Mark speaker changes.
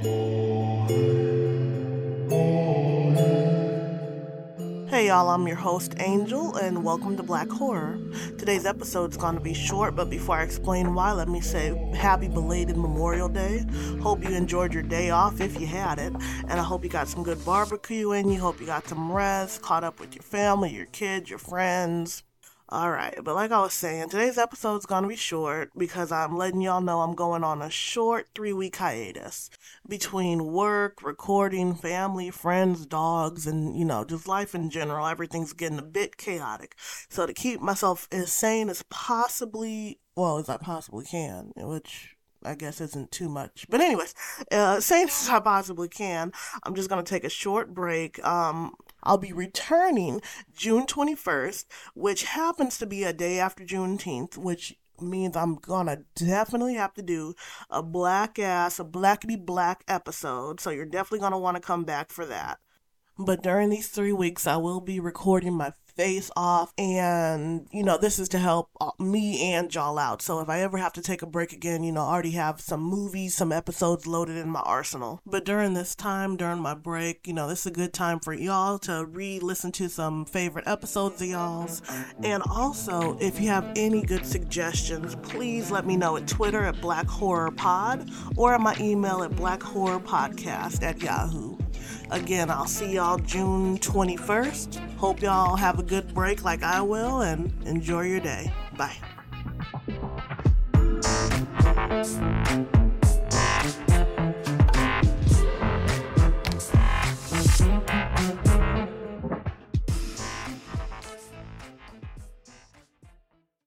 Speaker 1: Hey y'all, I'm your host Angel and welcome to Black Horror. Today's episode is going to be short, but before I explain why, let me say happy belated Memorial Day. Hope you enjoyed your day off if you had it, and I hope you got some good barbecue in you. Hope you got some rest, caught up with your family, your kids, your friends. All right, but like I was saying, today's episode is going to be short because I'm letting y'all know I'm going on a short three week hiatus between work, recording, family, friends, dogs, and you know, just life in general. Everything's getting a bit chaotic. So, to keep myself as sane as possibly, well, as I possibly can, which I guess isn't too much. But anyways, uh, same as I possibly can. I'm just gonna take a short break. Um, I'll be returning June 21st, which happens to be a day after Juneteenth, which means I'm gonna definitely have to do a black ass, a blackety black episode. So you're definitely gonna want to come back for that. But during these three weeks, I will be recording my face off. And, you know, this is to help uh, me and y'all out. So if I ever have to take a break again, you know, I already have some movies, some episodes loaded in my arsenal. But during this time, during my break, you know, this is a good time for y'all to re listen to some favorite episodes of y'all's. And also, if you have any good suggestions, please let me know at Twitter at Black Horror Pod or at my email at Black Horror Podcast at Yahoo. Again, I'll see y'all June 21st. Hope y'all have a good break like I will and enjoy your day. Bye.